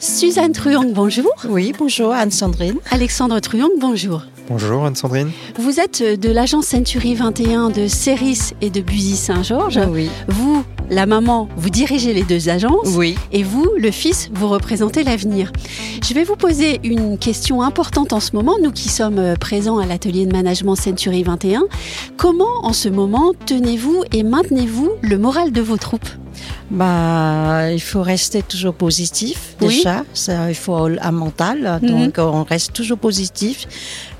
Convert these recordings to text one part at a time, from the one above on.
Suzanne Truong, bonjour. Oui, bonjour Anne-Sandrine. Alexandre Truong, bonjour. Bonjour Anne-Sandrine. Vous êtes de l'agence Century 21 de Ceris et de Buzy-Saint-Georges. Oui. Vous, la maman, vous dirigez les deux agences. Oui. Et vous, le fils, vous représentez l'avenir. Je vais vous poser une question importante en ce moment, nous qui sommes euh, présents à l'atelier de management Century 21. Comment, en ce moment, tenez-vous et maintenez-vous le moral de vos troupes? Bah, il faut rester toujours positif Oui. déjà. Ça, il faut un mental. Mhm. Donc on reste toujours positif,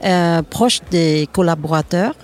euh, proche des collaborateurs.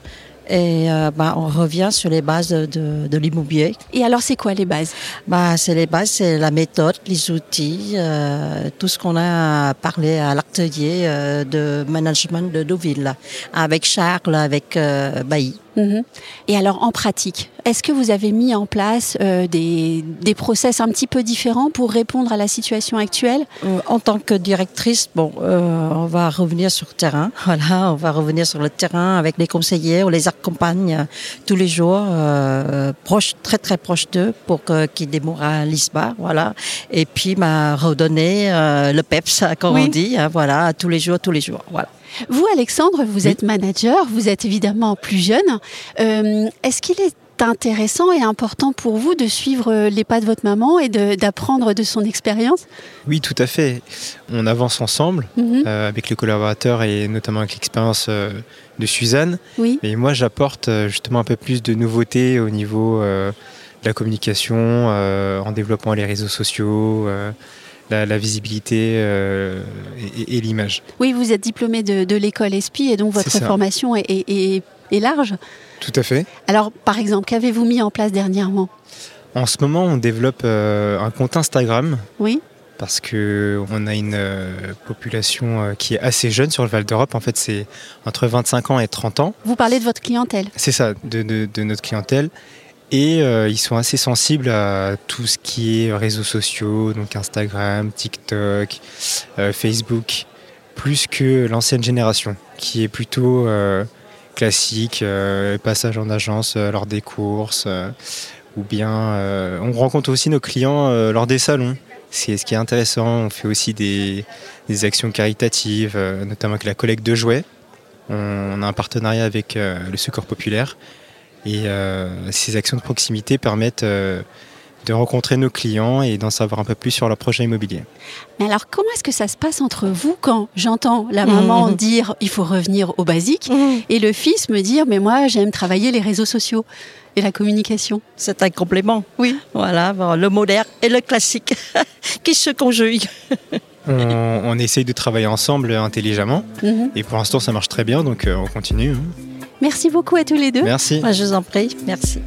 Et euh, bah, on revient sur les bases de, de- de l'immobilier. Et alors, c'est quoi les bases? Bah, c'est les bases, c'est la méthode, les outils, euh, tout ce qu'on a parlé à l'atelier euh, de management de Deauville, avec Charles, avec euh, Bailly. Mhm. Et alors, en pratique, est-ce que vous avez mis en place euh, des, des process un petit peu différents pour répondre à la situation actuelle? Euh, En tant que directrice, bon, euh, on va revenir sur le terrain. Voilà, on va revenir sur le terrain avec les conseillers. On les accompagne tous les jours, euh, proche, très très proche d'eux, pour que- qu'ils démoralisent pas. Voilà. Et puis, bah, redonner euh, le peps, comme Oui. on dit. hein, voilà, tous les jours, tous les jours. Voilà. Vous, Alexandre, vous êtes manager, vous êtes évidemment plus jeune. Euh, Est-ce qu'il est intéressant et important pour vous de suivre euh, les pas de votre maman et d'apprendre de, son expérience? Oui, tout à fait. On avance ensemble Mhm. euh, avec les collaborateurs et notamment avec l'expérience euh, de Suzanne. Oui. Et moi, j'apporte euh, justement un peu plus de nouveautés au niveau de la communication, en développant les réseaux sociaux, la, la visibilité euh, et, l'image. Oui, vous êtes diplômé de, de l'école ESPI et donc votre formation est, est- est- est large. Tout à fait. Alors, par exemple, qu'avez-vous mis en place dernièrement? En ce moment, on développe euh, un compte Instagram Oui. parce que on a une euh, population euh, qui est assez jeune sur le Val d'Europe. En fait, c'est entre 25 ans et 30 ans. Vous parlez de votre clientèle? C'est ça, de, de- de notre clientèle. Et euh, ils sont assez sensibles à tout ce qui est réseaux sociaux, donc Instagram, TikTok, euh, Facebook, plus que l'ancienne génération, qui est plutôt euh, classique, passage en agence lors des courses, ou bien on rencontre aussi nos clients lors des salons. C'est ce qui est intéressant. On fait aussi des, actions caritatives, notamment avec la collecte de jouets. On, on a un partenariat avec le Secours Populaire. Et euh, ces actions de proximité permettent euh, de rencontrer nos clients et d'en savoir un peu plus sur leur projet immobilier. Mais alors, comment est-ce que ça se passe entre vous quand j'entends la maman Mhm. dire il faut revenir au basique et le fils me dire mais moi j'aime travailler les réseaux sociaux et la communication C'est un complément. Oui. Voilà, bon, le moderne et le classique qui se conjuguent. On, on essaye de travailler ensemble intelligemment Mhm. et pour l'instant ça marche très bien donc euh, on continue. hein. Merci beaucoup à tous les deux. Merci. Moi, je vous en prie. Merci.